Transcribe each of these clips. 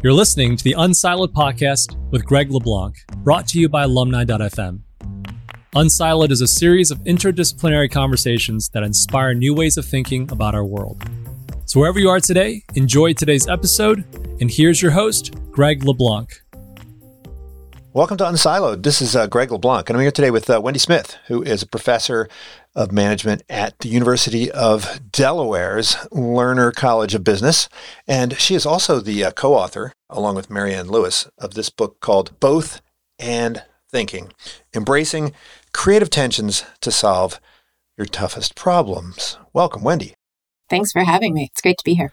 You're listening to the Unsiloed podcast with Greg LeBlanc, brought to you by alumni.fm. Unsiloed is a series of interdisciplinary conversations that inspire new ways of thinking about our world. So, wherever you are today, enjoy today's episode. And here's your host, Greg LeBlanc. Welcome to Unsiloed. This is uh, Greg LeBlanc, and I'm here today with uh, Wendy Smith, who is a professor of management at the University of Delaware's Lerner College of Business. And she is also the uh, co author, along with Marianne Lewis, of this book called Both and Thinking Embracing Creative Tensions to Solve Your Toughest Problems. Welcome, Wendy. Thanks for having me. It's great to be here.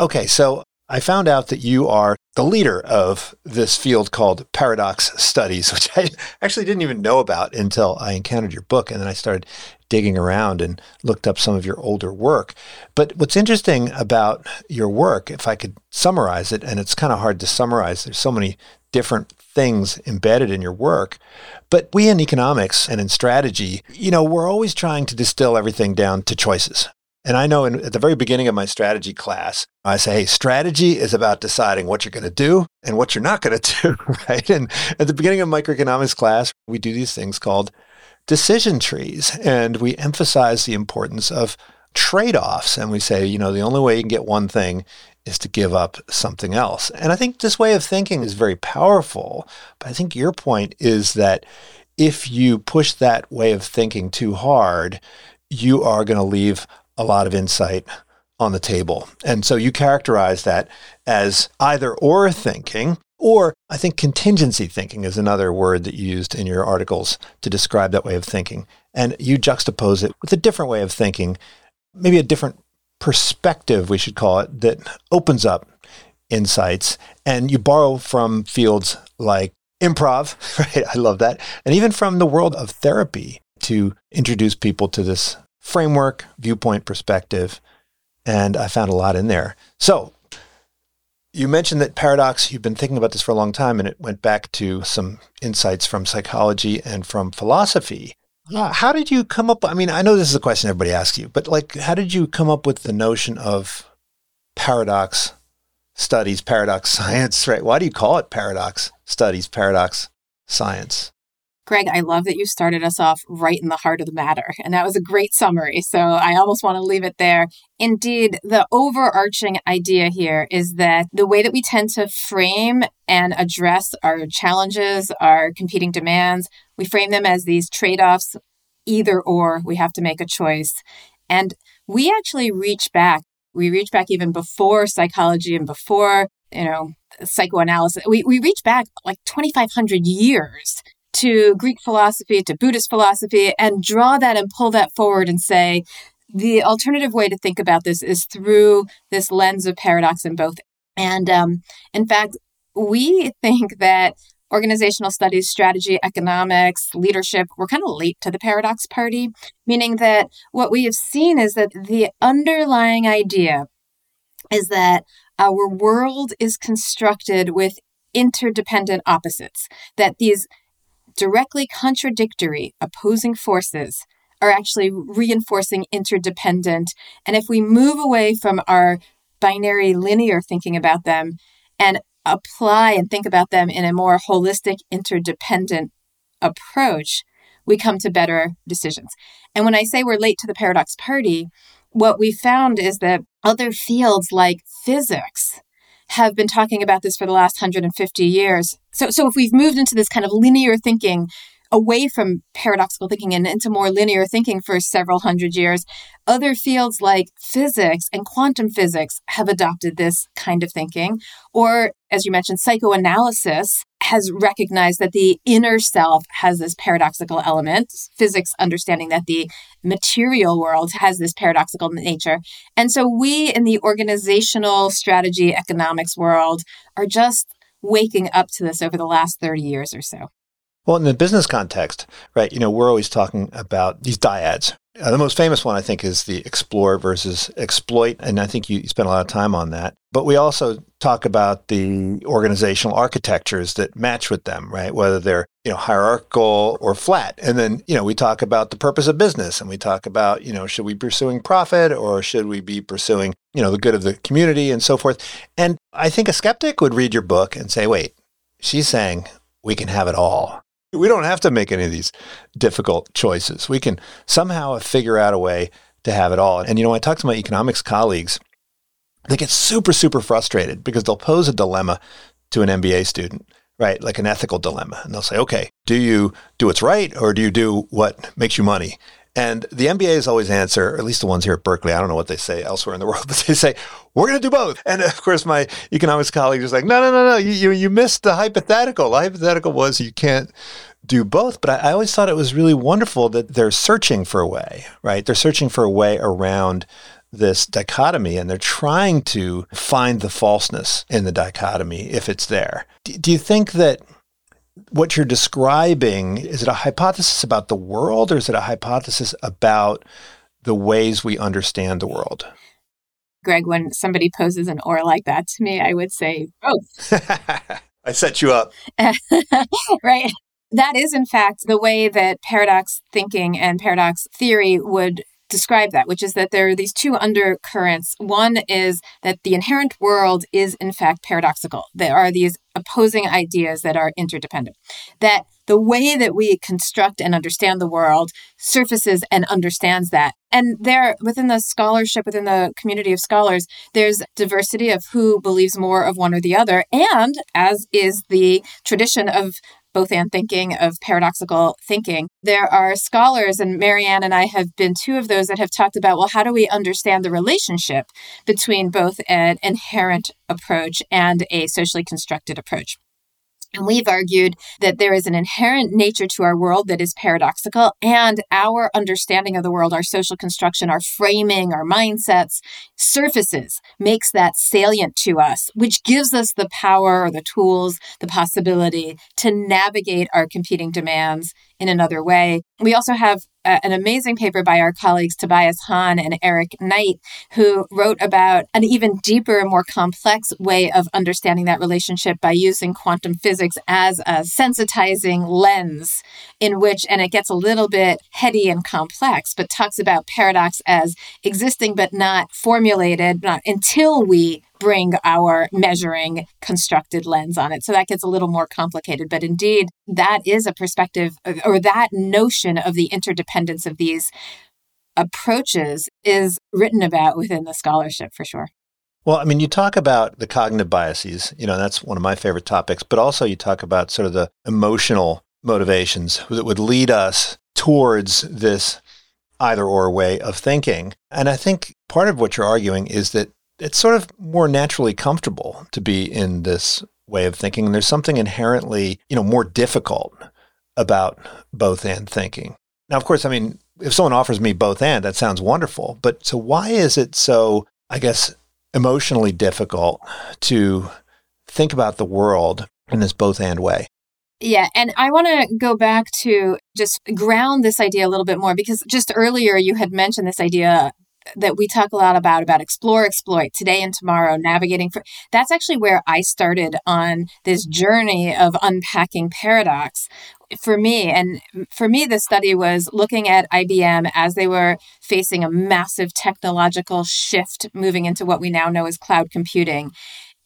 Okay, so I found out that you are the leader of this field called paradox studies, which I actually didn't even know about until I encountered your book. And then I started digging around and looked up some of your older work. But what's interesting about your work, if I could summarize it, and it's kind of hard to summarize, there's so many different things embedded in your work. But we in economics and in strategy, you know, we're always trying to distill everything down to choices. And I know in, at the very beginning of my strategy class, I say, hey, strategy is about deciding what you're going to do and what you're not going to do, right? And at the beginning of microeconomics class, we do these things called decision trees, and we emphasize the importance of trade offs. And we say, you know, the only way you can get one thing is to give up something else. And I think this way of thinking is very powerful. But I think your point is that if you push that way of thinking too hard, you are going to leave a lot of insight on the table. And so you characterize that as either or thinking, or I think contingency thinking is another word that you used in your articles to describe that way of thinking. And you juxtapose it with a different way of thinking, maybe a different perspective, we should call it, that opens up insights. And you borrow from fields like improv, right? I love that. And even from the world of therapy to introduce people to this framework, viewpoint, perspective. And I found a lot in there. So you mentioned that paradox, you've been thinking about this for a long time, and it went back to some insights from psychology and from philosophy. Uh, how did you come up? I mean, I know this is a question everybody asks you, but like, how did you come up with the notion of paradox studies, paradox science, right? Why do you call it paradox studies, paradox science? Greg, I love that you started us off right in the heart of the matter. And that was a great summary. So I almost want to leave it there. Indeed, the overarching idea here is that the way that we tend to frame and address our challenges, our competing demands, we frame them as these trade offs, either or. We have to make a choice. And we actually reach back. We reach back even before psychology and before, you know, psychoanalysis. We, we reach back like 2,500 years to Greek philosophy, to Buddhist philosophy, and draw that and pull that forward and say, the alternative way to think about this is through this lens of paradox in both. And um, in fact, we think that organizational studies, strategy, economics, leadership, we're kind of late to the paradox party, meaning that what we have seen is that the underlying idea is that our world is constructed with interdependent opposites, that these directly contradictory opposing forces are actually reinforcing interdependent. And if we move away from our binary linear thinking about them and apply and think about them in a more holistic, interdependent approach, we come to better decisions. And when I say we're late to the paradox party, what we found is that other fields like physics have been talking about this for the last 150 years. So, so if we've moved into this kind of linear thinking away from paradoxical thinking and into more linear thinking for several hundred years, other fields like physics and quantum physics have adopted this kind of thinking. Or, as you mentioned, psychoanalysis has recognized that the inner self has this paradoxical element, physics understanding that the material world has this paradoxical nature. And so we in the organizational strategy economics world are just waking up to this over the last 30 years or so. Well, in the business context, right, you know, we're always talking about these dyads, Uh, the most famous one, I think, is the explore versus exploit. And I think you, you spent a lot of time on that. But we also talk about the organizational architectures that match with them, right? Whether they're, you know, hierarchical or flat. And then, you know, we talk about the purpose of business and we talk about, you know, should we be pursuing profit or should we be pursuing, you know, the good of the community and so forth. And I think a skeptic would read your book and say, wait, she's saying we can have it all. We don't have to make any of these difficult choices. We can somehow figure out a way to have it all. And you know, I talk to my economics colleagues, they get super, super frustrated because they'll pose a dilemma to an MBA student, right? Like an ethical dilemma. And they'll say, okay, do you do what's right or do you do what makes you money? And the MBAs always answer, or at least the ones here at Berkeley, I don't know what they say elsewhere in the world, but they say, we're going to do both. And of course, my economics colleague is like, no, no, no, no, you, you, you missed the hypothetical. The hypothetical was you can't do both. But I, I always thought it was really wonderful that they're searching for a way, right? They're searching for a way around this dichotomy and they're trying to find the falseness in the dichotomy if it's there. Do, do you think that what you're describing is it a hypothesis about the world or is it a hypothesis about the ways we understand the world? Greg, when somebody poses an or like that to me, I would say both. I set you up. right. That is, in fact, the way that paradox thinking and paradox theory would describe that, which is that there are these two undercurrents. One is that the inherent world is, in fact, paradoxical. There are these opposing ideas that are interdependent. That the way that we construct and understand the world surfaces and understands that. And there, within the scholarship, within the community of scholars, there's diversity of who believes more of one or the other. And as is the tradition of both and thinking, of paradoxical thinking. There are scholars, and Marianne and I have been two of those that have talked about well, how do we understand the relationship between both an inherent approach and a socially constructed approach? And we've argued that there is an inherent nature to our world that is paradoxical, and our understanding of the world, our social construction, our framing, our mindsets, surfaces, makes that salient to us, which gives us the power or the tools, the possibility to navigate our competing demands in another way. We also have an amazing paper by our colleagues Tobias Hahn and Eric Knight, who wrote about an even deeper more complex way of understanding that relationship by using quantum physics as a sensitizing lens in which, and it gets a little bit heady and complex, but talks about paradox as existing but not formulated not until we bring our measuring constructed lens on it. So that gets a little more complicated. But indeed, that is a perspective or that notion of the interdependence of these approaches is written about within the scholarship for sure. Well, I mean, you talk about the cognitive biases, you know, that's one of my favorite topics, but also you talk about sort of the emotional motivations that would lead us towards this either or way of thinking. And I think part of what you're arguing is that it's sort of more naturally comfortable to be in this way of thinking. And there's something inherently, you know, more difficult about both and thinking. Now, of course, I mean, if someone offers me both and, that sounds wonderful. But so why is it so, I guess, emotionally difficult to think about the world in this both and way? Yeah, and I want to go back to just ground this idea a little bit more because just earlier you had mentioned this idea that we talk a lot about about explore exploit today and tomorrow navigating for that's actually where i started on this journey of unpacking paradox. For me and for me the study was looking at IBM as they were facing a massive technological shift moving into what we now know as cloud computing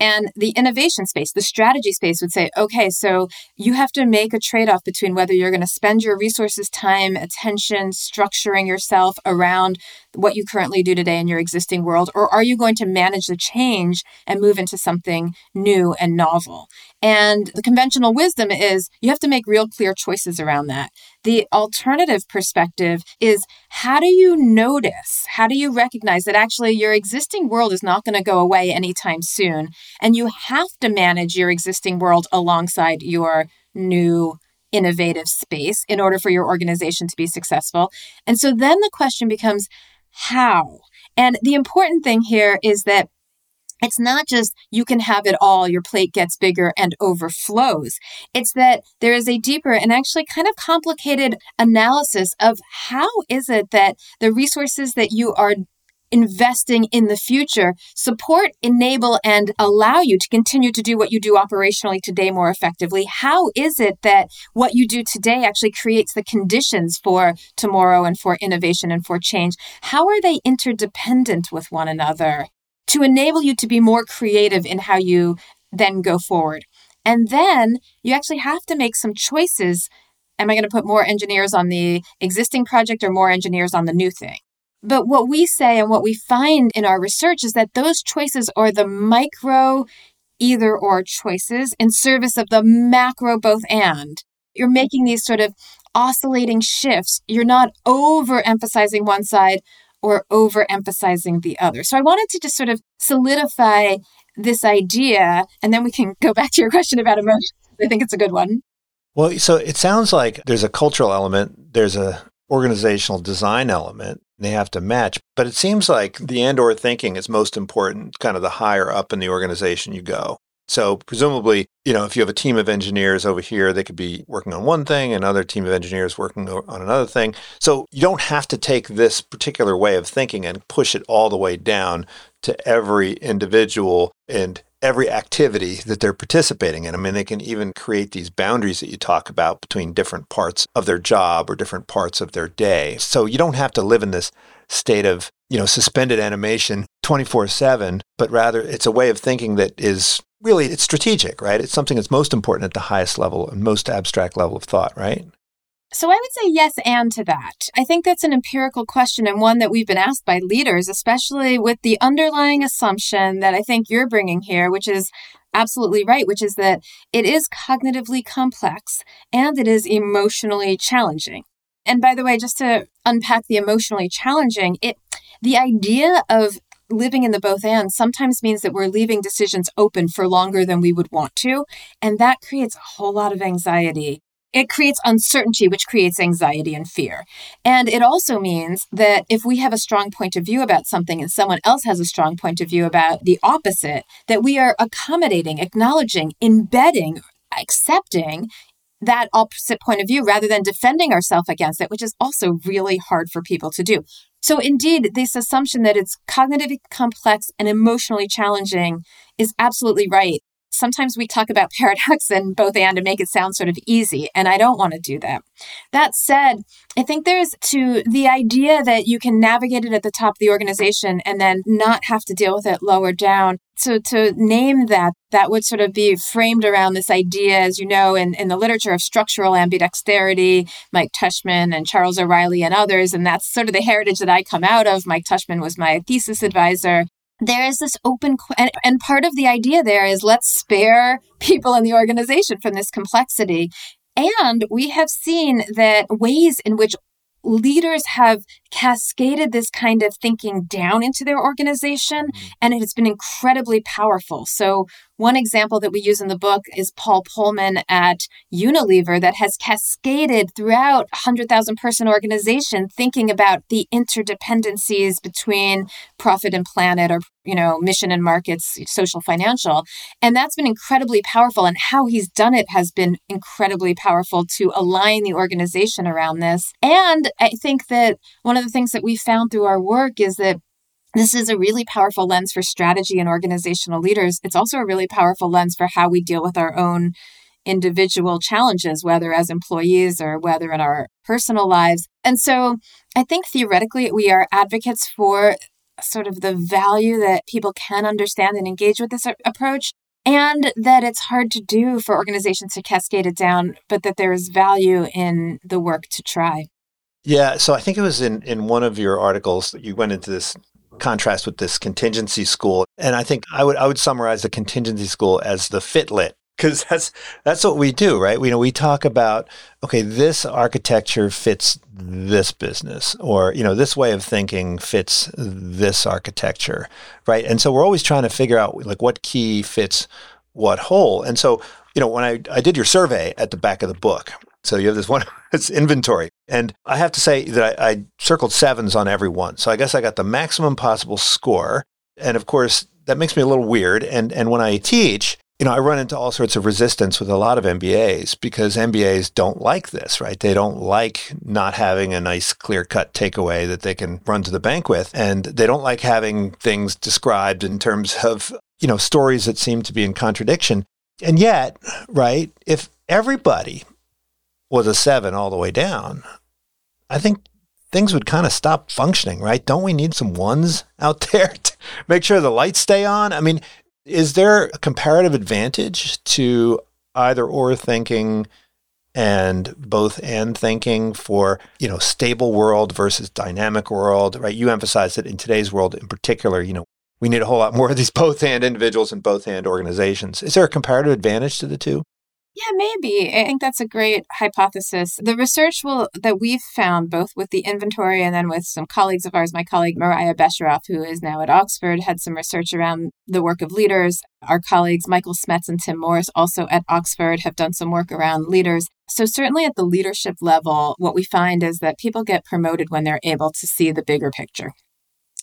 and the innovation space, the strategy space would say, okay, so you have to make a trade off between whether you're going to spend your resources, time, attention, structuring yourself around what you currently do today in your existing world, or are you going to manage the change and move into something new and novel? And the conventional wisdom is you have to make real clear choices around that. The alternative perspective is how do you notice? How do you recognize that actually your existing world is not going to go away anytime soon? And you have to manage your existing world alongside your new innovative space in order for your organization to be successful. And so then the question becomes how? And the important thing here is that it's not just you can have it all, your plate gets bigger and overflows. It's that there is a deeper and actually kind of complicated analysis of how is it that the resources that you are investing in the future support, enable, and allow you to continue to do what you do operationally today more effectively? How is it that what you do today actually creates the conditions for tomorrow and for innovation and for change? How are they interdependent with one another? To enable you to be more creative in how you then go forward. And then you actually have to make some choices. Am I going to put more engineers on the existing project or more engineers on the new thing? But what we say and what we find in our research is that those choices are the micro either or choices in service of the macro both and. You're making these sort of oscillating shifts. You're not overemphasizing one side or overemphasizing the other. So I wanted to just sort of solidify this idea, and then we can go back to your question about emotions. I think it's a good one. Well, so it sounds like there's a cultural element, there's a organizational design element, they have to match. But it seems like the and or thinking is most important, kind of the higher up in the organization you go. So presumably, you know, if you have a team of engineers over here, they could be working on one thing, another team of engineers working on another thing. So you don't have to take this particular way of thinking and push it all the way down to every individual and every activity that they're participating in. I mean, they can even create these boundaries that you talk about between different parts of their job or different parts of their day. So you don't have to live in this state of, you know, suspended animation 24/7, but rather it's a way of thinking that is really it's strategic, right? It's something that's most important at the highest level and most abstract level of thought, right? So I would say yes and to that. I think that's an empirical question and one that we've been asked by leaders, especially with the underlying assumption that I think you're bringing here, which is absolutely right, which is that it is cognitively complex and it is emotionally challenging. And by the way, just to unpack the emotionally challenging, it the idea of living in the both and sometimes means that we're leaving decisions open for longer than we would want to. And that creates a whole lot of anxiety. It creates uncertainty, which creates anxiety and fear. And it also means that if we have a strong point of view about something and someone else has a strong point of view about the opposite, that we are accommodating, acknowledging, embedding, accepting that opposite point of view rather than defending ourselves against it, which is also really hard for people to do. So, indeed, this assumption that it's cognitively complex and emotionally challenging is absolutely right. Sometimes we talk about paradox and both and to make it sound sort of easy, and I don't want to do that. That said, I think there's to the idea that you can navigate it at the top of the organization and then not have to deal with it lower down so to name that, that would sort of be framed around this idea, as you know, in, in the literature of structural ambidexterity, Mike Tushman and Charles O'Reilly and others. And that's sort of the heritage that I come out of. Mike Tushman was my thesis advisor. There is this open, and, and part of the idea there is let's spare people in the organization from this complexity. And we have seen that ways in which leaders have cascaded this kind of thinking down into their organization, mm-hmm. and it has been incredibly powerful. So, one example that we use in the book is Paul Polman at Unilever that has cascaded throughout a 100,000 person organization thinking about the interdependencies between profit and planet or you know mission and markets social financial and that's been incredibly powerful and how he's done it has been incredibly powerful to align the organization around this and i think that one of the things that we found through our work is that this is a really powerful lens for strategy and organizational leaders. It's also a really powerful lens for how we deal with our own individual challenges, whether as employees or whether in our personal lives. And so I think theoretically, we are advocates for sort of the value that people can understand and engage with this approach. And that it's hard to do for organizations to cascade it down, but that there is value in the work to try. Yeah, so I think it was in, in one of your articles that you went into this contrast with this contingency school. And I think I would I would summarize the contingency school as the fitlit because that's that's what we do, right? We you know we talk about okay, this architecture fits this business, or you know this way of thinking fits this architecture, right? And so we're always trying to figure out like what key fits what hole. And so you know when I I did your survey at the back of the book, so you have this one, it's inventory. And I have to say that I, I, circled sevens on every one. So I guess I got the maximum possible score. And of course, that makes me a little weird. And and when I teach, you know, I run into all sorts of resistance with a lot of MBAs because MBAs don't like this, right? They don't like not having a nice clear cut takeaway that they can run to the bank with. And they don't like having things described in terms of, you know, stories that seem to be in contradiction. And yet, right, if everybody was a seven all the way down, I think things would kind of stop functioning, right? Don't we need some ones out there to make sure the lights stay on? I mean, is there a comparative advantage to either or thinking and both and thinking for you know stable world versus dynamic world right you emphasize that in today's world in particular you know we need a whole lot more of these both and individuals and both and organizations is there a comparative advantage to the two yeah, maybe. I think that's a great hypothesis. The research will that we've found, both with the inventory and then with some colleagues of ours, my colleague Marya Besharov, who is now at Oxford, had some research around the work of leaders. Our colleagues Michael Smets and Tim Morris, also at Oxford, have done some work around leaders. So, certainly at the leadership level, what we find is that people get promoted when they're able to see the bigger picture.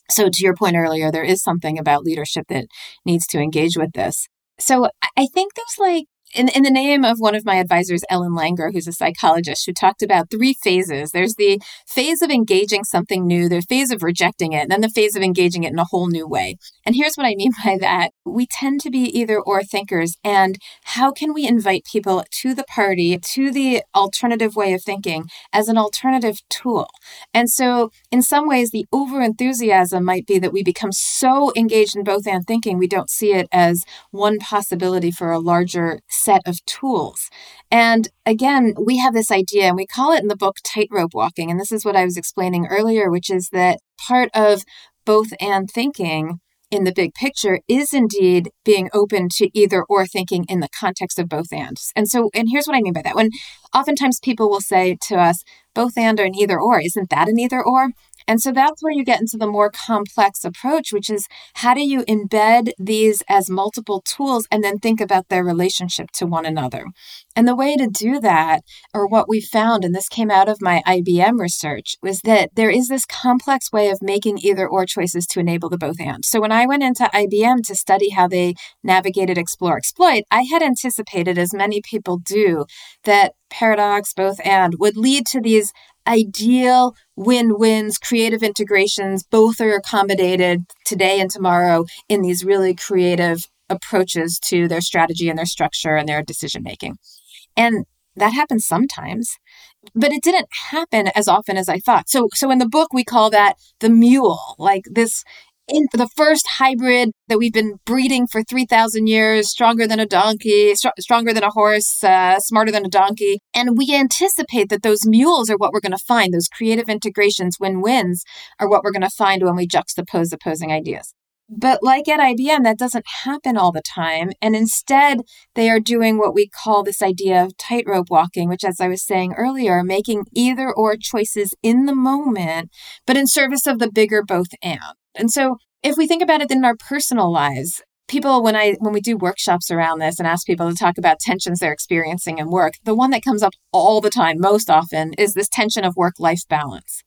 So, to your point earlier, there is something about leadership that needs to engage with this. So, I think there's like in, in the name of one of my advisors, Ellen Langer, who's a psychologist, who talked about three phases. There's the phase of engaging something new, the phase of rejecting it, and then the phase of engaging it in a whole new way. And here's what I mean by that. We tend to be either or thinkers. And how can we invite people to the party, to the alternative way of thinking as an alternative tool? And so, in some ways, the over enthusiasm might be that we become so engaged in both and thinking, we don't see it as one possibility for a larger set of tools. And again, we have this idea, and we call it in the book tightrope walking. And this is what I was explaining earlier, which is that part of both and thinking in the big picture is indeed being open to either or thinking in the context of both and. And so, and here's what I mean by that. When oftentimes people will say to us, both and or an either or, isn't that an either or? And so that's where you get into the more complex approach, which is how do you embed these as multiple tools and then think about their relationship to one another? And the way to do that, or what we found, and this came out of my IBM research, was that there is this complex way of making either or choices to enable the both and. So when I went into IBM to study how they navigated explore exploit, I had anticipated, as many people do, that paradox, both and would lead to these ideal win wins, creative integrations. Both are accommodated today and tomorrow in these really creative approaches to their strategy and their structure and their decision making. And that happens sometimes but it didn't happen as often as i thought so so in the book we call that the mule like this in the first hybrid that we've been breeding for 3,000 years, stronger than a donkey, str- stronger than a horse, uh, smarter than a donkey. And we anticipate that those mules are what we're going to find. Those creative integrations, win wins, are what we're going to find when we juxtapose opposing ideas. But like at IBM, that doesn't happen all the time. And instead, they are doing what we call this idea of tightrope walking, which, as I was saying earlier, making either or choices in the moment, but in service of the bigger both and. And so if we think about it in our personal lives, people when I when we do workshops around this and ask people to talk about tensions they're experiencing in work, the one that comes up all the time most often is this tension of work-life balance.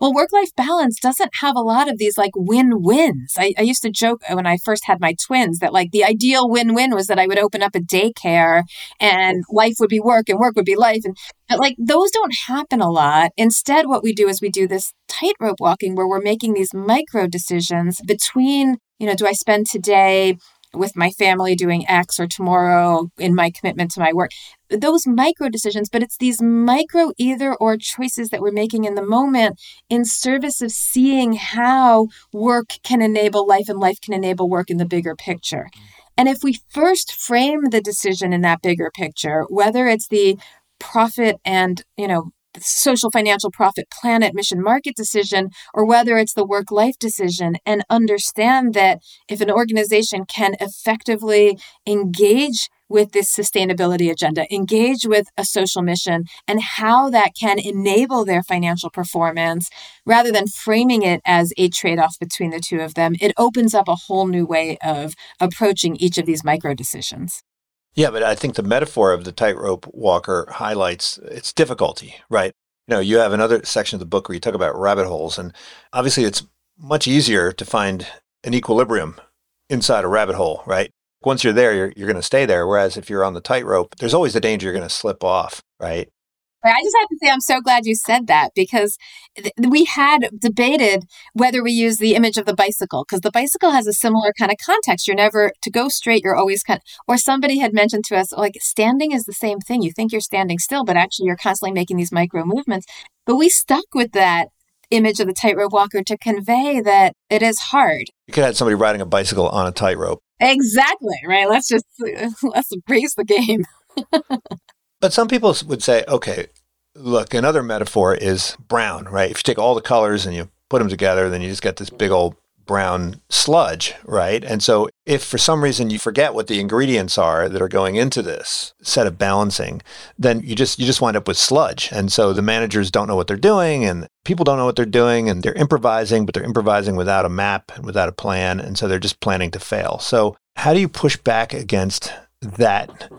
Well, work life balance doesn't have a lot of these like win wins. I, I, used to joke when I first had my twins that like the ideal win win was that I would open up a daycare and life would be work and work would be life. And but like those don't happen a lot. Instead, what we do is we do this tightrope walking where we're making these micro decisions between, you know, do I spend today with my family doing X or tomorrow in my commitment to my work. Those micro decisions, but it's these micro either or choices that we're making in the moment in service of seeing how work can enable life and life can enable work in the bigger picture. And if we first frame the decision in that bigger picture, whether it's the profit and, you know, social financial profit planet mission market decision or whether it's the work life decision and understand that if an organization can effectively engage with this sustainability agenda, engage with a social mission, and how that can enable their financial performance rather than framing it as a trade off between the two of them. It opens up a whole new way of approaching each of these micro decisions. Yeah, but I think the metaphor of the tightrope walker highlights its difficulty, right? You know, you have another section of the book where you talk about rabbit holes, and obviously it's much easier to find an equilibrium inside a rabbit hole, right? Once you're there, you're, you're going to stay there. Whereas if you're on the tightrope, there's always the danger you're going to slip off, right? I just have to say, I'm so glad you said that because th- we had debated whether we use the image of the bicycle because the bicycle has a similar kind of context. You're never to go straight, you're always kind of, or somebody had mentioned to us, like standing is the same thing. You think you're standing still, but actually you're constantly making these micro movements. But we stuck with that image of the tightrope walker to convey that it is hard. You could have somebody riding a bicycle on a tightrope. Exactly, right? Let's just let's raise the game. but some people would say, okay, look, another metaphor is brown, right? If you take all the colors and you put them together, then you just get this big old brown sludge, right? And so if for some reason you forget what the ingredients are that are going into this set of balancing, then you just you just wind up with sludge. And so the managers don't know what they're doing and people don't know what they're doing and they're improvising, but they're improvising without a map and without a plan, and so they're just planning to fail. So how do you push back against that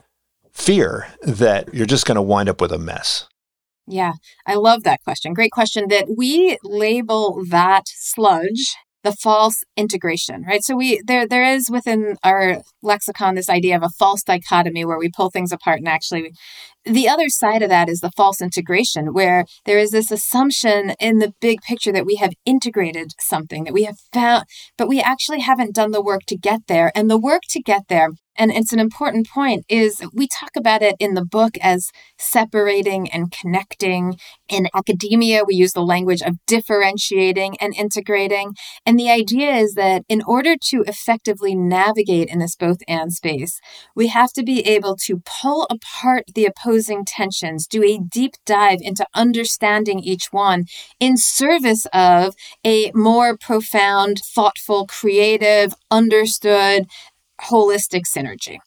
fear that you're just going to wind up with a mess? Yeah, I love that question. Great question that we label that sludge the false integration, right? So we there there is within our lexicon this idea of a false dichotomy where we pull things apart and actually the other side of that is the false integration where there is this assumption in the big picture that we have integrated something that we have found but we actually haven't done the work to get there and the work to get there and it's an important point is we talk about it in the book as separating and connecting. In academia we use the language of differentiating and integrating. And the idea is that in order to effectively navigate in this both and space we have to be able to pull apart the opposing tensions do a deep dive into understanding each one in service of a more profound thoughtful creative understood holistic synergy.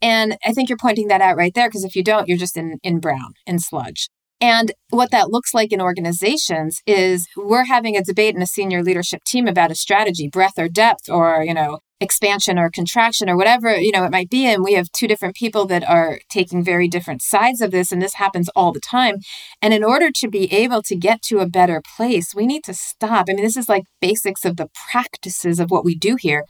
And I think you're pointing that out right there because if you don't, you're just in, in brown, in sludge. And what that looks like in organizations is we're having a debate in a senior leadership team about a strategy, breadth or depth, or, you know, expansion or contraction or whatever, you know, it might be. And we have two different people that are taking very different sides of this. And this happens all the time. And in order to be able to get to a better place, we need to stop. I mean, this is like basics of the practices of what we do here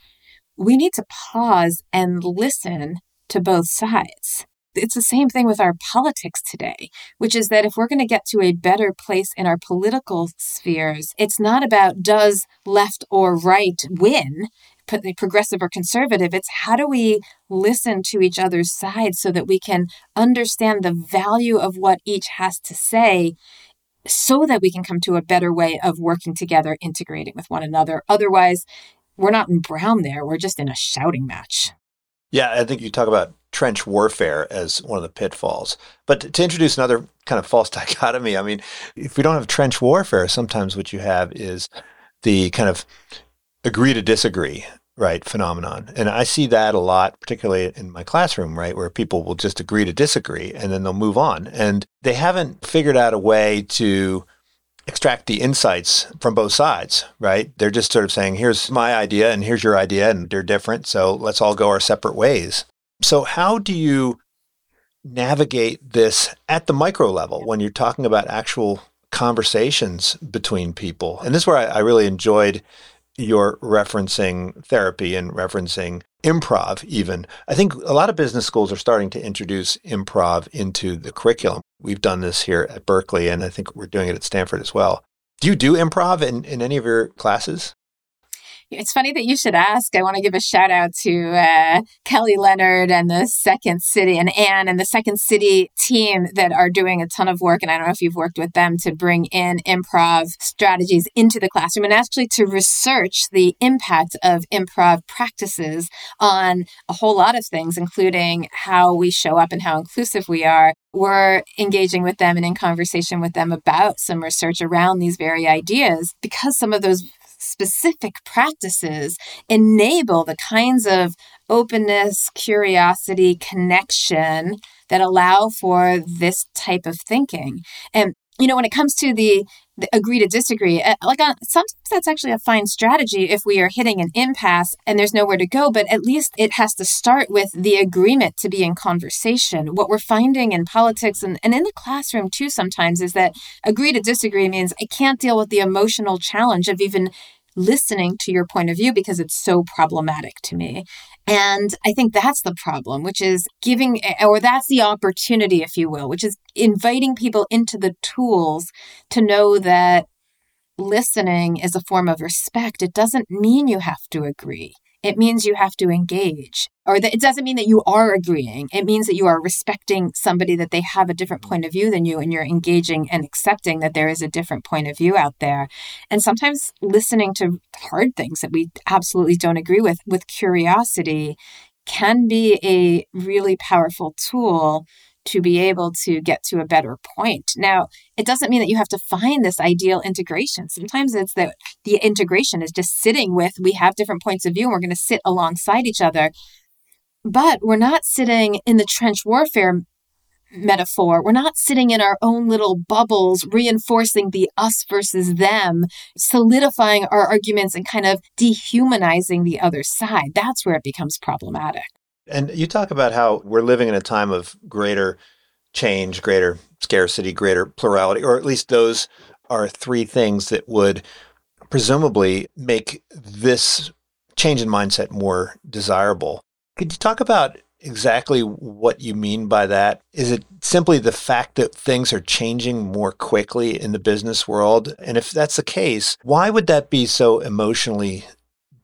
we need to pause and listen to both sides. It's the same thing with our politics today, which is that if we're going to get to a better place in our political spheres, it's not about does left or right win, progressive or conservative. It's how do we listen to each other's sides so that we can understand the value of what each has to say so that we can come to a better way of working together, integrating with one another. Otherwise, we're not in brown there. We're just in a shouting match. Yeah, I think you talk about trench warfare as one of the pitfalls. But to introduce another kind of false dichotomy, I mean, if we don't have trench warfare, sometimes what you have is the kind of agree to disagree right phenomenon and i see that a lot particularly in my classroom right where people will just agree to disagree and then they'll move on and they haven't figured out a way to extract the insights from both sides, right? They're just sort of saying, here's my idea and here's your idea, and they're different. So let's all go our separate ways. So, how do you navigate this at the micro level when you're talking about actual conversations between people? And this is where I, I really enjoyed your referencing therapy and referencing improv, even. I think a lot of business schools are starting to introduce improv into the curriculum. We've done this here at Berkeley, and I think we're doing it at Stanford as well. Do you do improv in, in any of your classes? It's funny that you should ask. I want to give a shout out to uh, Kelly Leonard and the Second City and Anne and the Second City team that are doing a ton of work. And I don't know if you've worked with them to bring in improv strategies into the classroom and actually to research the impact of improv practices on a whole lot of things, including how we show up and how inclusive we are we're engaging with them and in conversation with them about some research around these very ideas because some of those specific practices enable the kinds of openness, curiosity, connection that allow for this type of thinking. And you know, when it comes to the, the agree to disagree, uh, like uh, sometimes that's actually a fine strategy if we are hitting an impasse and there's nowhere to go. But at least it has to start with the agreement to be in conversation. What we're finding in politics and, and in the classroom too sometimes is that agree to disagree means I can't deal with the emotional challenge of even listening to your point of view because it's so problematic to me. And I think that's the problem, which is giving, or that's the opportunity, if you will, which is inviting people into the tools to know that listening is a form of respect. It doesn't mean you have to agree. It means you have to engage. Or that it doesn't mean that you are agreeing. It means that you are respecting somebody that they have a different point of view than you and you're engaging and accepting that there is a different point of view out there. And sometimes listening to hard things that we absolutely don't agree with with curiosity can be a really powerful tool to be able to get to a better point. Now, it doesn't mean that you have to find this ideal integration. Sometimes it's that the integration is just sitting with, we have different points of view and we're going to sit alongside each other. But we're not sitting in the trench warfare metaphor. We're not sitting in our own little bubbles, reinforcing the us versus them, solidifying our arguments and kind of dehumanizing the other side. That's where it becomes problematic. And you talk about how we're living in a time of greater change, greater scarcity, greater plurality, or at least those are three things that would presumably make this change in mindset more desirable. Could you talk about exactly what you mean by that? Is it simply the fact that things are changing more quickly in the business world? And if that's the case, why would that be so emotionally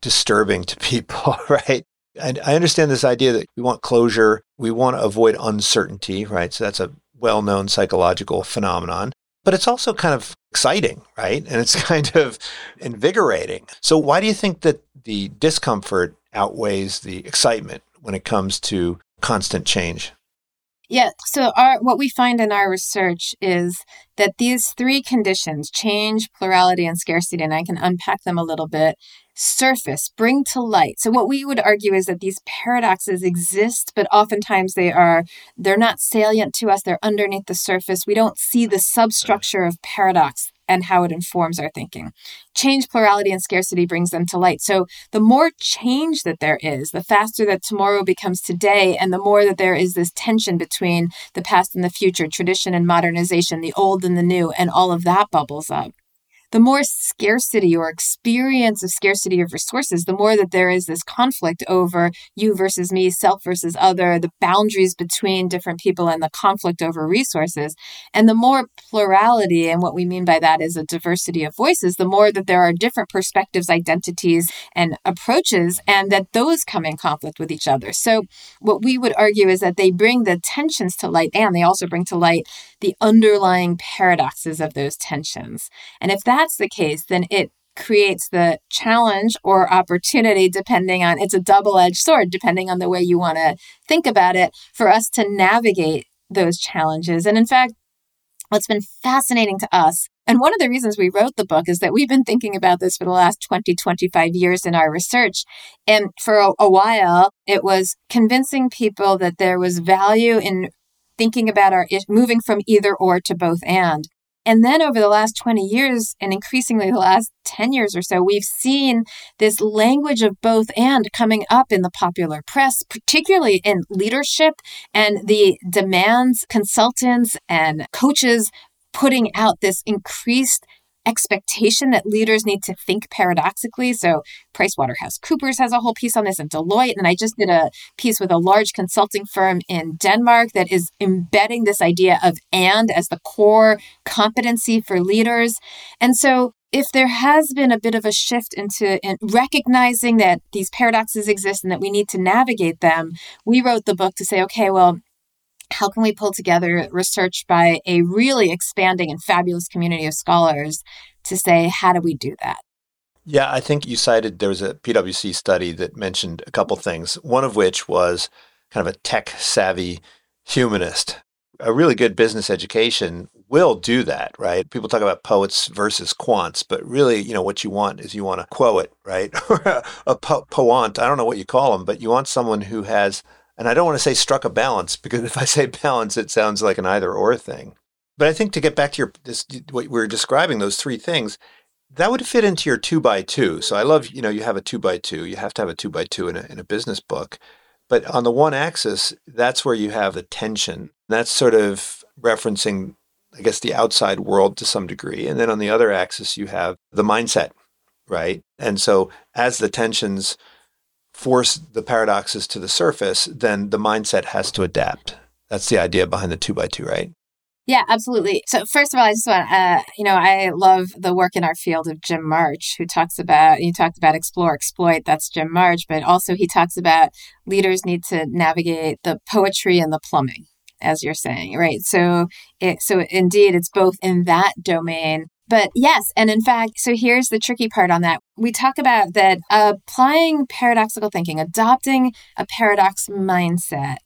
disturbing to people, right? And I understand this idea that we want closure, we want to avoid uncertainty, right? So that's a well known psychological phenomenon. But it's also kind of exciting, right? And it's kind of invigorating. So, why do you think that the discomfort outweighs the excitement when it comes to constant change? Yeah. So our what we find in our research is that these three conditions, change, plurality, and scarcity, and I can unpack them a little bit, surface, bring to light. So what we would argue is that these paradoxes exist, but oftentimes they are they're not salient to us, they're underneath the surface. We don't see the substructure of paradox and how it informs our thinking. Change, plurality, and scarcity brings them to light. So the more change that there is, the faster that tomorrow becomes today, and the more that there is this tension between the past and the future, tradition and modernization, the old and the new, and all of that bubbles up the more scarcity or experience of scarcity of resources, the more that there is this conflict over you versus me, self versus other, the boundaries between different people, and the conflict over resources. And the more plurality, and what we mean by that is a diversity of voices, the more that there are different perspectives, identities, and approaches, and that those come in conflict with each other. So, what we would argue is that they bring the tensions to light, and they also bring to light the underlying paradoxes of those tensions. And if that that's the case, then it creates the challenge or opportunity, depending on it's a double edged sword, depending on the way you want to think about it, for us to navigate those challenges. And in fact, what's been fascinating to us, and one of the reasons we wrote the book is that we've been thinking about this for the last 20, 25 years in our research. And for a, a while, it was convincing people that there was value in thinking about our moving from either or to both and. And then over the last 20 years, and increasingly the last 10 years or so, we've seen this language of both and coming up in the popular press, particularly in leadership and the demands consultants and coaches putting out this increased expectation that leaders need to think paradoxically. So PricewaterhouseCoopers has a whole piece on this and Deloitte. And I just did a piece with a large consulting firm in Denmark that is embedding this idea of and as the core competency for leaders. And so if there has been a bit of a shift into in recognizing that these paradoxes exist and that we need to navigate them, we wrote the book to say, okay, well, how can we pull together research by a really expanding and fabulous community of scholars to say, how do we do that? Yeah, I think you cited there was a PwC study that mentioned a couple things, one of which was kind of a tech savvy humanist. A really good business education will do that, right? People talk about poets versus quants, but really, you know, what you want is you want a quote, right? or a, a po- poant. I don't know what you call them, but you want someone who has and I don't want to say struck a balance because if I say balance, it sounds like an either or thing. But I think to get back to your this what we were describing, those three things, that would fit into your two by two. So I love, you know, you have a two by two. You have to have a two by two in a in a business book. But on the one axis, that's where you have the tension. That's sort of referencing, I guess, the outside world to some degree. And then on the other axis, you have the mindset, right? And so as the tensions force the paradoxes to the surface, then the mindset has to adapt. That's the idea behind the two by two, right? Yeah, absolutely. So first of all, I just want, uh, you know, I love the work in our field of Jim March, who talks about, you talked about explore, exploit. That's Jim March, but also he talks about leaders need to navigate the poetry and the plumbing, as you're saying, right? So, it, so indeed, it's both in that domain. But yes, and in fact, so here's the tricky part on that. We talk about that applying paradoxical thinking, adopting a paradox mindset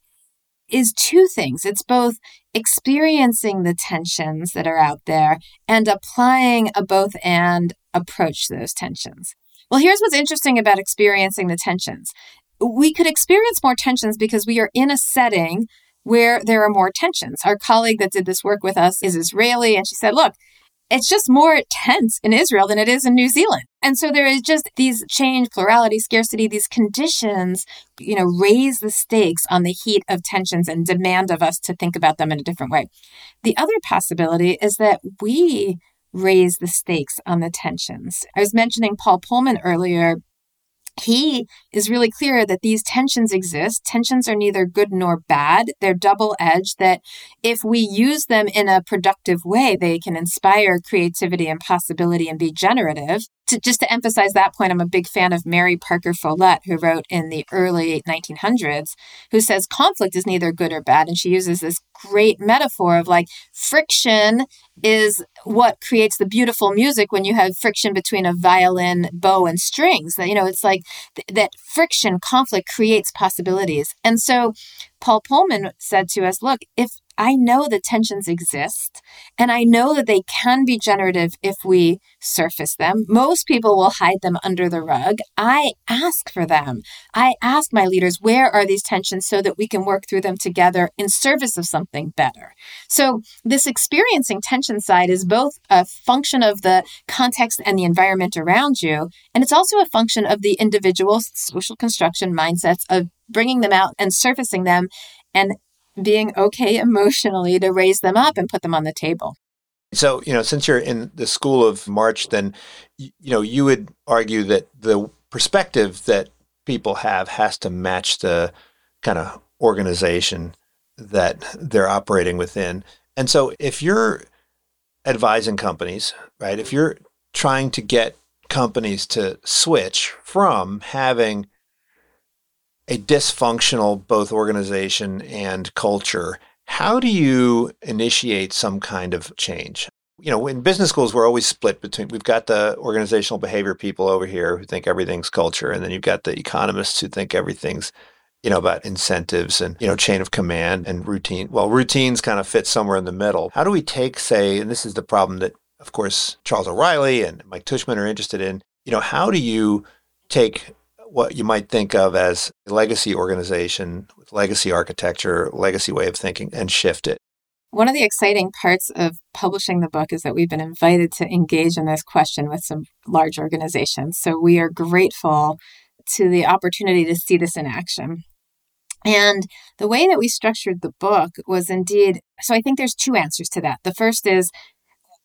is two things. It's both experiencing the tensions that are out there and applying a both and approach to those tensions. Well, here's what's interesting about experiencing the tensions. We could experience more tensions because we are in a setting where there are more tensions. Our colleague that did this work with us is Israeli, and she said, Look, it's just more tense in Israel than it is in New Zealand. And so there is just these change, plurality, scarcity, these conditions, you know, raise the stakes on the heat of tensions and demand of us to think about them in a different way. The other possibility is that we raise the stakes on the tensions. I was mentioning Paul Polman earlier he is really clear that these tensions exist. Tensions are neither good nor bad. They're double edged, that if we use them in a productive way, they can inspire creativity and possibility and be generative to, just to emphasize that point, I'm a big fan of Mary Parker Follett, who wrote in the early 1900s, who says conflict is neither good or bad. And she uses this great metaphor of like friction is what creates the beautiful music when you have friction between a violin, bow, and strings. That, you know, it's like th- that friction, conflict creates possibilities. And so Paul Polman said to us, look, if I know the tensions exist and I know that they can be generative if we surface them. Most people will hide them under the rug. I ask for them. I ask my leaders, where are these tensions so that we can work through them together in service of something better? So, this experiencing tension side is both a function of the context and the environment around you, and it's also a function of the individual social construction mindsets of bringing them out and surfacing them and being okay emotionally to raise them up and put them on the table. So, you know, since you're in the school of March, then, you know, you would argue that the perspective that people have has to match the kind of organization that they're operating within. And so, if you're advising companies, right, if you're trying to get companies to switch from having a dysfunctional both organization and culture, how do you initiate some kind of change? You know, in business schools, we're always split between we've got the organizational behavior people over here who think everything's culture, and then you've got the economists who think everything's you know, about incentives and, you know, chain of command and routine. Well, routines kind of fit somewhere in the middle. How do we take, say, and this is the problem that, of course, Charles O'Reilly and Mike Tushman are interested in, you know, how do you take what you might think of as a legacy organization legacy architecture, legacy way of thinking, and shift it. One of the exciting parts of publishing the book is that we've been invited to engage in this question with some large organizations. So we are grateful to the opportunity to see this in action. And the way that we structured the book was indeed so I think there's two answers to that. The first is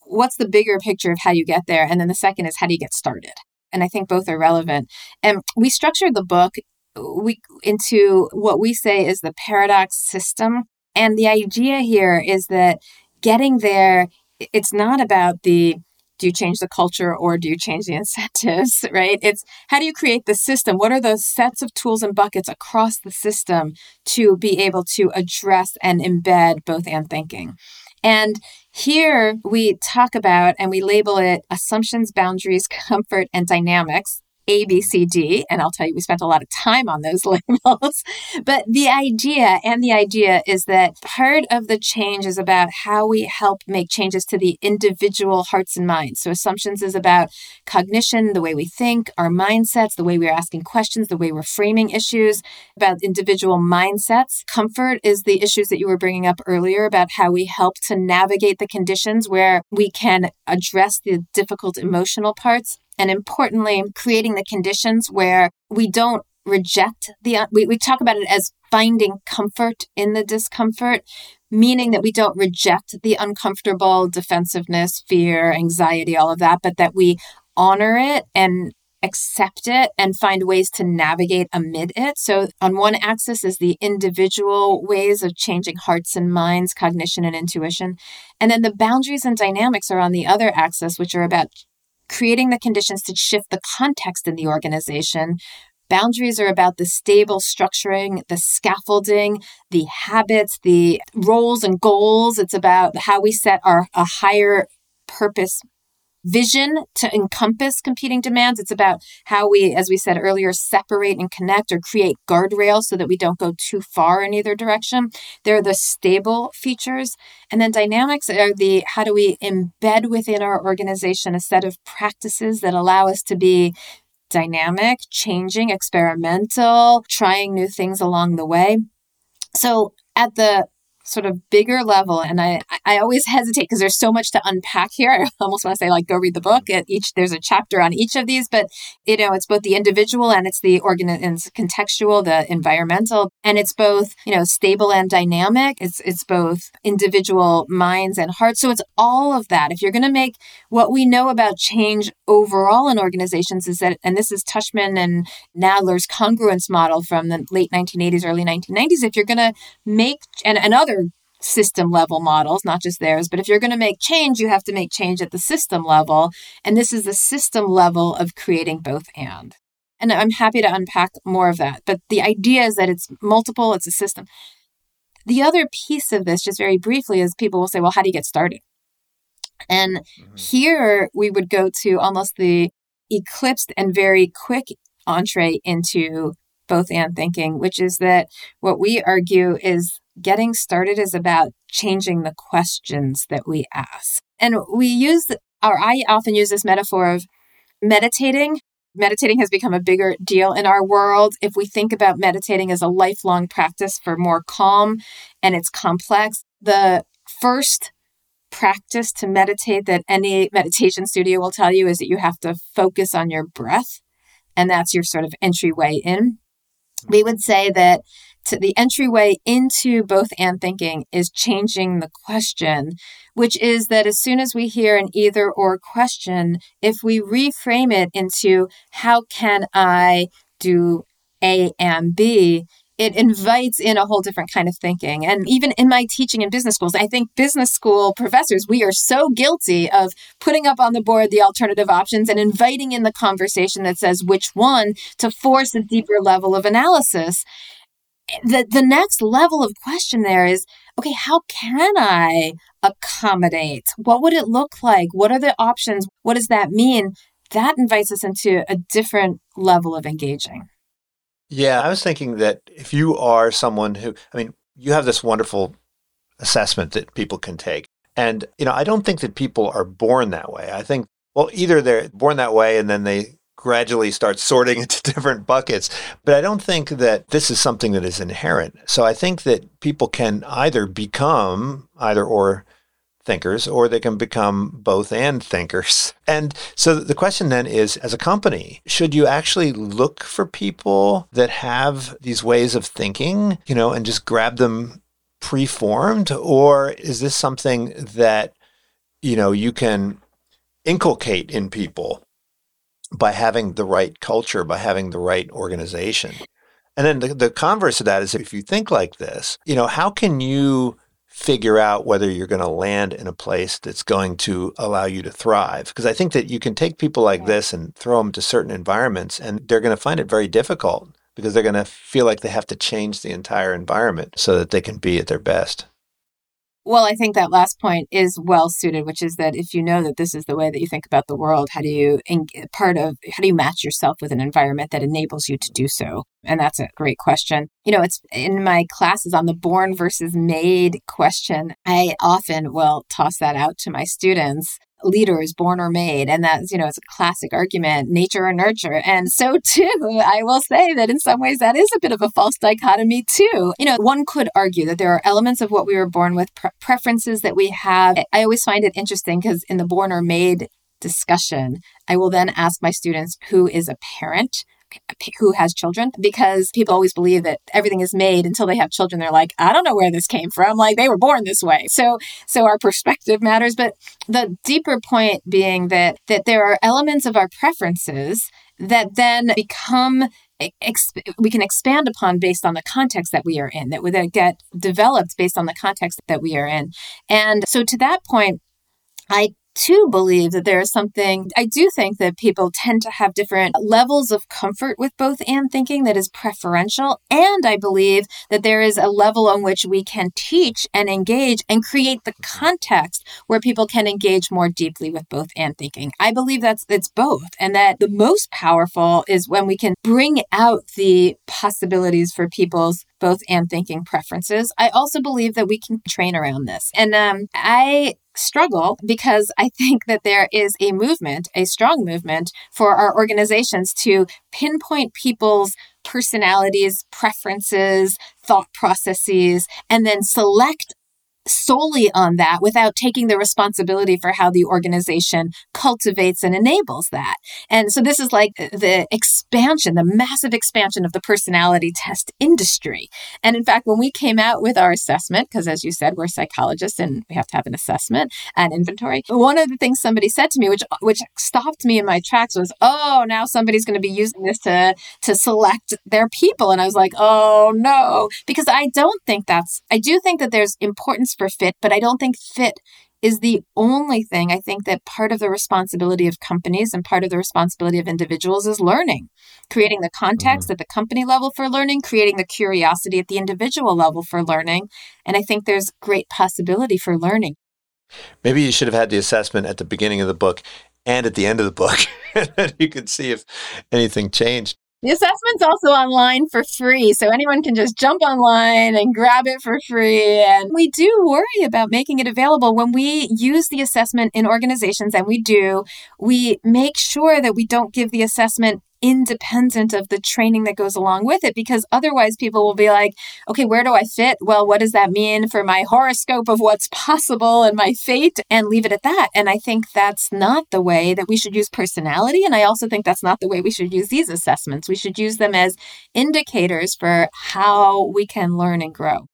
what's the bigger picture of how you get there? And then the second is how do you get started? And I think both are relevant. And we structured the book uh, we into what we say is the paradox system. And the idea here is that getting there, it's not about the do you change the culture or do you change the incentives, right? It's how do you create the system? What are those sets of tools and buckets across the system to be able to address and embed both and thinking? And here we talk about and we label it assumptions, boundaries, comfort, and dynamics. A, B, C, D. And I'll tell you, we spent a lot of time on those labels. but the idea and the idea is that part of the change is about how we help make changes to the individual hearts and minds. So assumptions is about cognition, the way we think, our mindsets, the way we're asking questions, the way we're framing issues, about individual mindsets. Comfort is the issues that you were bringing up earlier about how we help to navigate the conditions where we can address the difficult emotional parts and importantly, creating the conditions where we don't reject the, uh, we, we talk about it as finding comfort in the discomfort, meaning that we don't reject the uncomfortable defensiveness, fear, anxiety, all of that, but that we honor it and accept it and find ways to navigate amid it. So, on one axis is the individual ways of changing hearts and minds, cognition and intuition. And then the boundaries and dynamics are on the other axis, which are about creating the conditions to shift the context in the organization. Boundaries are about the stable structuring, the scaffolding, the habits, the roles and goals. It's about how we set our a higher purpose vision to encompass competing demands. It's about how we, as we said earlier, separate and connect or create guardrails so that we don't go too far in either direction. They're the stable features. And then dynamics are the how do we embed within our organization a set of practices that allow us to be dynamic, changing, experimental, trying new things along the way. So at the sort of bigger level and i i always hesitate because there's so much to unpack here. I almost want to say like go read the book. At each there's a chapter on each of these but you know it's both the individual and it's the organ and contextual the environmental and it's both you know stable and dynamic. It's it's both individual minds and hearts. So it's all of that. If you're going to make what we know about change overall in organizations is that and this is tushman and nadler's congruence model from the late 1980s early 1990s if you're going to make and, and other system level models, not just theirs. But if you're going to make change, you have to make change at the system level. And this is the system level of creating both and. And I'm happy to unpack more of that. But the idea is that it's multiple, it's a system. The other piece of this, just very briefly, is people will say, well, how do you get started? And mm-hmm. here we would go to almost the eclipsed and very quick entree into both and thinking, which is that what we argue is getting started is about changing the questions that we ask. And we use, or I often use this metaphor of meditating. Meditating has become a bigger deal in our world. If we think about meditating as a lifelong practice for more calm and it's complex, the first practice to meditate that any meditation studio will tell you is that you have to focus on your breath. And that's your sort of entryway in. We would say that to the entryway into both and thinking is changing the question, which is that as soon as we hear an either or question, if we reframe it into how can I do A and B, it invites in a whole different kind of thinking. And even in my teaching in business schools, I think business school professors, we are so guilty of putting up on the board the alternative options and inviting in the conversation that says which one to force a deeper level of analysis the the next level of question there is okay how can i accommodate? What would it look like? What are the options? What does that mean? That invites us into a different level of engaging. Yeah i was thinking that if you are someone who i mean you have this wonderful assessment that people can take. And you know i don't think that people are born that way. I think well either they're born that way and then they gradually start sorting into different buckets. But I don't think that this is something that is inherent. So I think that people can either become either or thinkers or they can become both and thinkers. And so the question then is as a company, should you actually look for people that have these ways of thinking, you know, and just grab them preformed or is this something that you know you can inculcate in people by having the right culture, by having the right organization. And then the, the converse of that is if you think like this, you know, how can you figure out whether you're going to land in a place that's going to allow you to thrive? Because I think that you can take people like this and throw them to certain environments and they're going to find it very difficult because they're going to feel like they have to change the entire environment so that they can be at their best. Well, I think that last point is well suited, which is that if you know that this is the way that you think about the world, how do you part of how do you match yourself with an environment that enables you to do so? And that's a great question. You know, it's in my classes on the born versus made question. I often will toss that out to my students leader is born or made. And that's, you know, it's a classic argument, nature or nurture. And so too, I will say that in some ways that is a bit of a false dichotomy too. You know, one could argue that there are elements of what we were born with, pre- preferences that we have. I always find it interesting because in the born or made discussion, I will then ask my students who is a parent who has children because people always believe that everything is made until they have children. They're like i don't know where this came from. Like they were born this way. So so our perspective matters. But the deeper point being that that there are elements of our preferences that then become we can expand upon based on the context that we are in that would get developed based on the context that we are in. And so to that point I too believe that there is something, I do think that people tend to have different levels of comfort with both and thinking that is preferential. And I believe that there is a level on which we can teach and engage and create the context where people can engage more deeply with both and thinking. I believe that's it's both and that the most powerful is when we can bring out the possibilities for people's both and thinking preferences. I also believe that we can train around this. And um, I struggle because I think that there is a movement, a strong movement for our organizations to pinpoint people's personalities, preferences, thought processes, and then select solely on that without taking the responsibility for how the organization cultivates and enables that. And so this is like the expansion, the massive expansion of the personality test industry. And in fact, when we came out with our assessment, because as you said, we're psychologists and we have to have an assessment and inventory, one of the things somebody said to me, which which stopped me in my tracks, was, "Oh, now somebody's going to be using this to to select their people." And I was like, "Oh no," because I don't think that's. I do think that there's importance for fit, but I don't think fit is the only thing. I think that part of the responsibility of companies and part of the responsibility of individuals is learning, creating the context mm-hmm. at the company level for learning, creating the curiosity at the individual level for learning. And I think there's great possibility for learning. Maybe you should have had the assessment at the beginning of the book and at the end of the book. And you could see if anything changed. The assessment's also online for free, so anyone can just jump online and grab it for free. And we do worry about making it available when we use the assessment in organizations, and we do. We make sure that we don't give the assessment independent of the training that goes along with it because otherwise people will be like okay where do i fit? Well what does that mean for my horoscope of what's possible and my fate? And leave it at that. And i think that's not the way that we should use personality and i also think that's not the way we should use these assessments. We should use them as indicators for how we can learn and grow.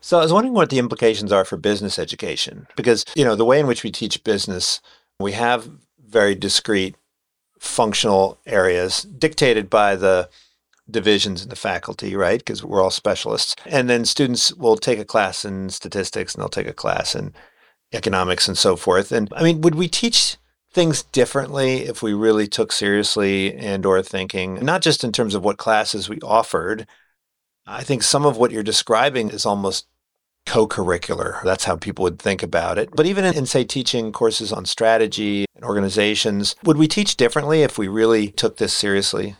So i was wondering what the implications are for business education because you know the way in which we teach business we have very discrete functional areas dictated by the divisions in the faculty, right? Because we're all specialists. And then students will take a class in statistics and they'll take a class in economics and so forth. And I mean, would we teach things differently if we really took seriously and or thinking, not just in terms of what classes we offered. I think some of what you're describing is almost co-curricular. That's how people would think about it. But even in, in, say teaching courses on strategy and organizations, would we teach differently if we really took this seriously?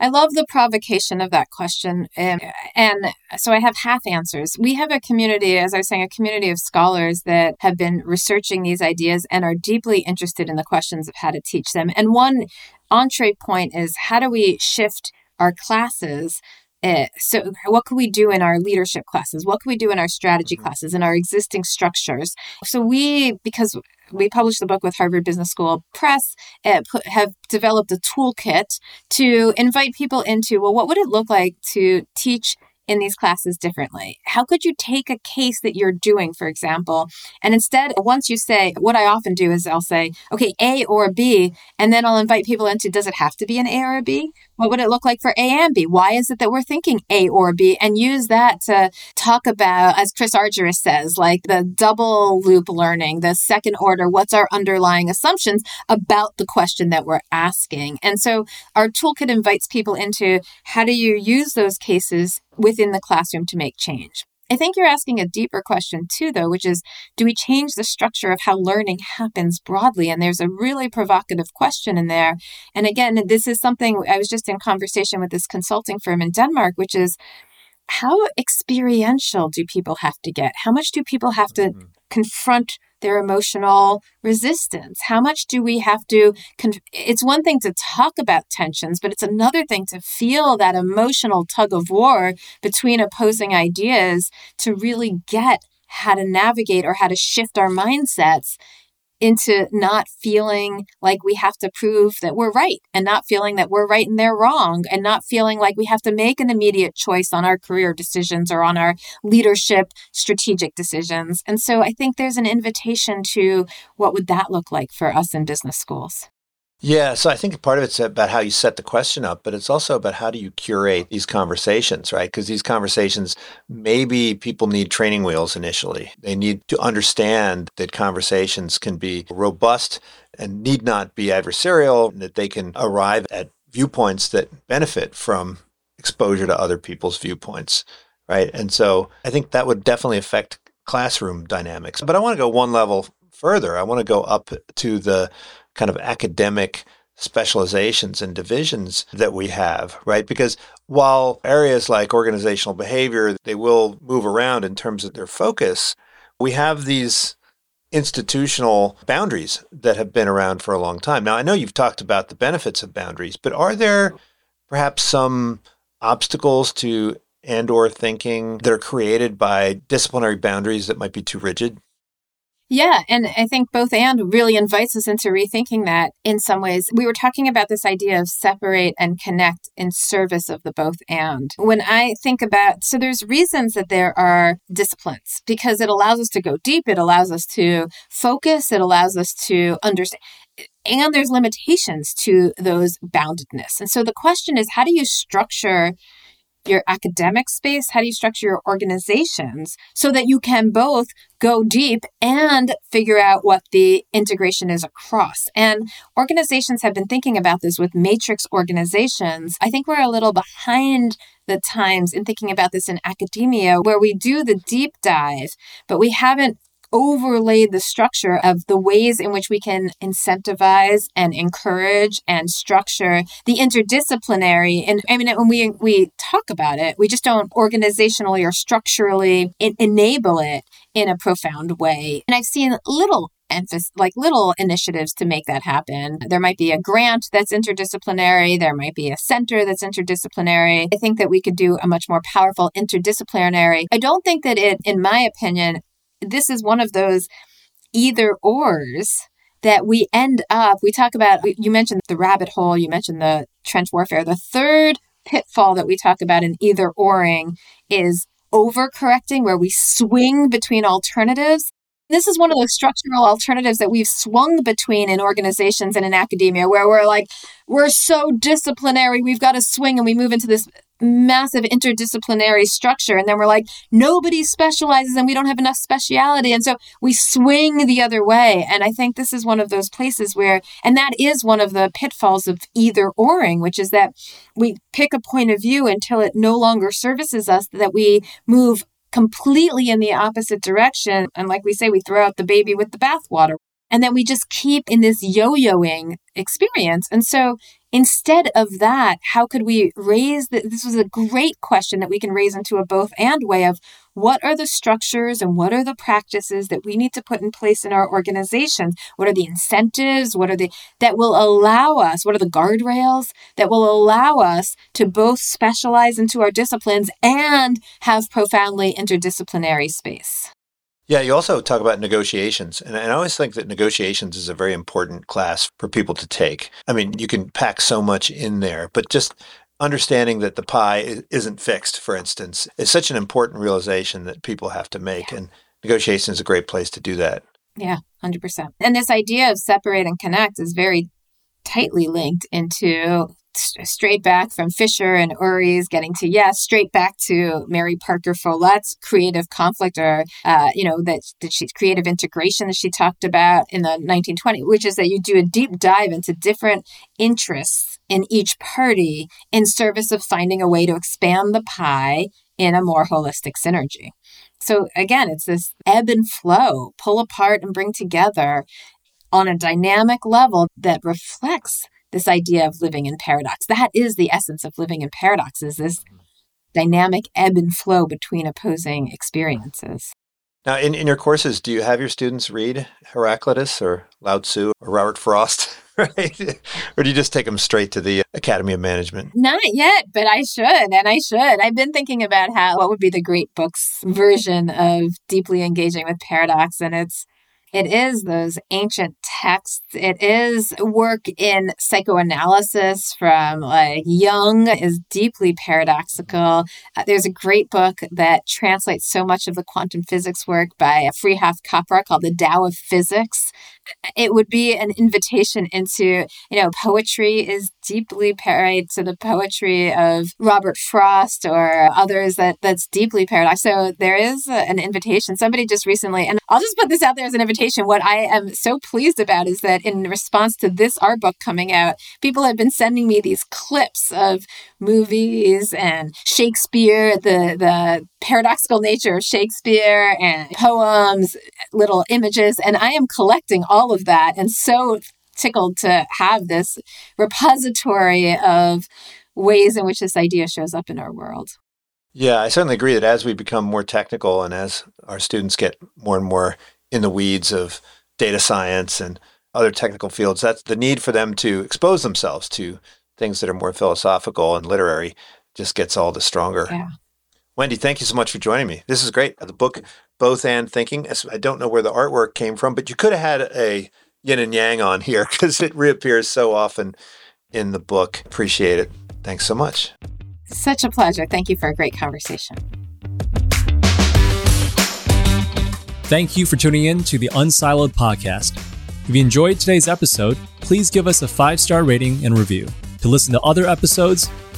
I love the provocation of that question. And, and so I have half answers. We have a community, as I was saying, a community of scholars that have been researching these ideas and are deeply interested in the questions of how to teach them. And one entree point is how do we shift our classes uh, so, what could we do in our leadership classes? What could we do in our strategy mm-hmm. classes, in our existing structures? So, we, because we published the book with Harvard Business School Press, uh, put, have developed a toolkit to invite people into well, what would it look like to teach in these classes differently? How could you take a case that you're doing, for example, and instead, once you say, what I often do is I'll say, okay, A or B, and then I'll invite people into, does it have to be an A or a B? What would it look like for A and B? Why is it that we're thinking A or B? And use that to talk about, as Chris Argyris says, like the double loop learning, the second order, what's our underlying assumptions about the question that we're asking? And so our toolkit invites people into how do you use those cases within the classroom to make change? I think you're asking a deeper question too, though, which is do we change the structure of how learning happens broadly? And there's a really provocative question in there. And again, this is something I was just in conversation with this consulting firm in Denmark, which is how experiential do people have to get? How much do people have to mm-hmm. confront their emotional resistance? How much do we have to? It's one thing to talk about tensions, but it's another thing to feel that emotional tug of war between opposing ideas to really get how to navigate or how to shift our mindsets into not feeling like we have to prove that we're right and not feeling that we're right and they're wrong and not feeling like we have to make an immediate choice on our career decisions or on our leadership strategic decisions. And so I think there's an invitation to what would that look like for us in business schools? Yeah, so I think part of it's about how you set the question up, but it's also about how do you curate these conversations, right? Because these conversations, maybe people need training wheels initially. They need to understand that conversations can be robust and need not be adversarial, and that they can arrive at viewpoints that benefit from exposure to other people's viewpoints, right? And so I think that would definitely affect classroom dynamics. But I want to go one level further. I want to go up to the kind of academic specializations and divisions that we have, right? Because while areas like organizational behavior, they will move around in terms of their focus, we have these institutional boundaries that have been around for a long time. Now, I know you've talked about the benefits of boundaries, but are there perhaps some obstacles to and or thinking that are created by disciplinary boundaries that might be too rigid? Yeah, and I think both and really invites us into rethinking that in some ways. We were talking about this idea of separate and connect in service of the both and. When I think about, so there's reasons that there are disciplines because it allows us to go deep, it allows us to focus, it allows us to understand. And there's limitations to those boundedness. And so the question is how do you structure your academic space? How do you structure your organizations so that you can both go deep and figure out what the integration is across? And organizations have been thinking about this with matrix organizations. I think we're a little behind the times in thinking about this in academia where we do the deep dive, but we haven't overlaid the structure of the ways in which we can incentivize and encourage and structure the interdisciplinary. And I mean, when we we talk about it, we just don't organizationally or structurally enable it in a profound way. And I've seen little emphasis like little initiatives to make that happen. There might be a grant that's interdisciplinary, there might be a center that's interdisciplinary. I think that we could do a much more powerful interdisciplinary. I don't think that it in my opinion this is one of those either ors that we end up, we talk about, you mentioned the rabbit hole, you mentioned the trench warfare. The third pitfall that we talk about in either oring is overcorrecting, where we swing between alternatives. This is one of the structural alternatives that we've swung between in organizations and in academia, where we're like, we're so disciplinary, we've got to swing and we move into this massive interdisciplinary structure. And then we're like, nobody specializes and we don't have enough speciality. And so we swing the other way. And I think this is one of those places where, and that is one of the pitfalls of either oring, which is that we pick a point of view until it no longer services us, that we move completely in the opposite direction. And like we say, we throw out the baby with the bathwater. And then we just keep in this yo yoing experience. And so Instead of that, how could we raise the, this was a great question that we can raise into a both and way of what are the structures and what are the practices that we need to put in place in our organizations? What are the incentives? What are the that will allow us? What are the guardrails that will allow us to both specialize into our disciplines and have profoundly interdisciplinary space? Yeah, you also talk about negotiations. And I always think that negotiations is a very important class for people to take. I mean, you can pack so much in there, but just understanding that the pie isn't fixed, for instance, is such an important realization that people have to make. And negotiation is a great place to do that. Yeah, 100%. And this idea of separate and connect is very tightly linked into straight back from Fisher and Ury's getting to yes, straight back to Mary Parker Follett's creative conflict or, uh, you know, that, that she's creative integration that she talked about in the 1920s, which is that you do a deep dive into different interests in each party in service of finding a way to expand the pie in a more holistic synergy. So again, it's this ebb and flow, pull apart and bring together on a dynamic level that reflects this idea of living in paradox. That is the essence of living in paradox is this dynamic ebb and flow between opposing experiences. Now, in, in your courses, do you have your students read Heraclitus or Lao Tzu or Robert Frost? Right? or do you just take them straight to the Academy of Management? Not yet, but I should. And I should. I've been thinking about how what would be the great books version of deeply engaging with paradox. And it's It is those ancient texts. It is work in psychoanalysis from like Jung is deeply paradoxical. Uh, there's a great book that translates so much of the quantum physics work by Fritjof Capra called The Tao of Physics it would be an invitation into, you know, poetry is deeply parried to the poetry of Robert Frost or others that that's deeply paradox. So there is an invitation. Somebody just recently, and I'll just put this out there as an invitation. What I am so pleased about is that in response to this art book coming out, people have been sending me these clips of movies and Shakespeare, the the paradoxical nature of Shakespeare and poems, little images, and I am collecting all of that and so tickled to have this repository of ways in which this idea shows up in our world. Yeah, I certainly agree that as we become more technical and as our students get more and more in the weeds of data science and other technical fields, that's the need for them to expose themselves to things that are more philosophical and literary just gets all the stronger. Yeah. Wendy, thank you so much for joining me. This is great. The book, Both and Thinking. I don't know where the artwork came from, but you could have had a yin and yang on here because it reappears so often in the book. Appreciate it. Thanks so much. Such a pleasure. Thank you for a great conversation. Thank you for tuning in to the Unsiloed podcast. If you enjoyed today's episode, please give us a five star rating and review. To listen to other episodes,